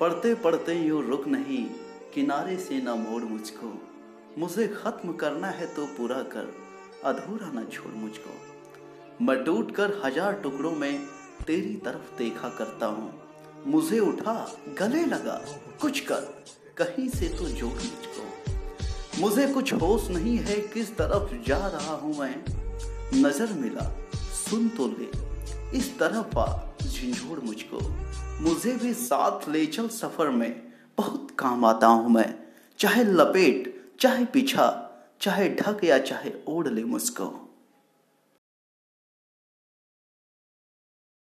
पढ़ते पढ़ते यूँ रुक नहीं, किनारे से ना मोड़ मुझको। मुझे खत्म करना है तो पूरा कर, अधूरा ना छोड़ मुझको। मैं टूट कर हज़ार टुकड़ों में तेरी तरफ़ देखा करता हूँ। मुझे उठा, गले लगा, कुछ कर, कहीं से तो जोड़ मुझको। मुझे कुछ होश नहीं है किस तरफ़ जा रहा हूँ मैं। नज़र मिला, सुन तो ले, इस तरफ़ आ। झिझोड़ मुझको। मुझे भी साथ ले चल सफ़र में। बहुत काम आता हूँ मैं। चाहे लपेट, चाहे पीछा, चाहे ढक या चाहे ओढ़ ले मुझको।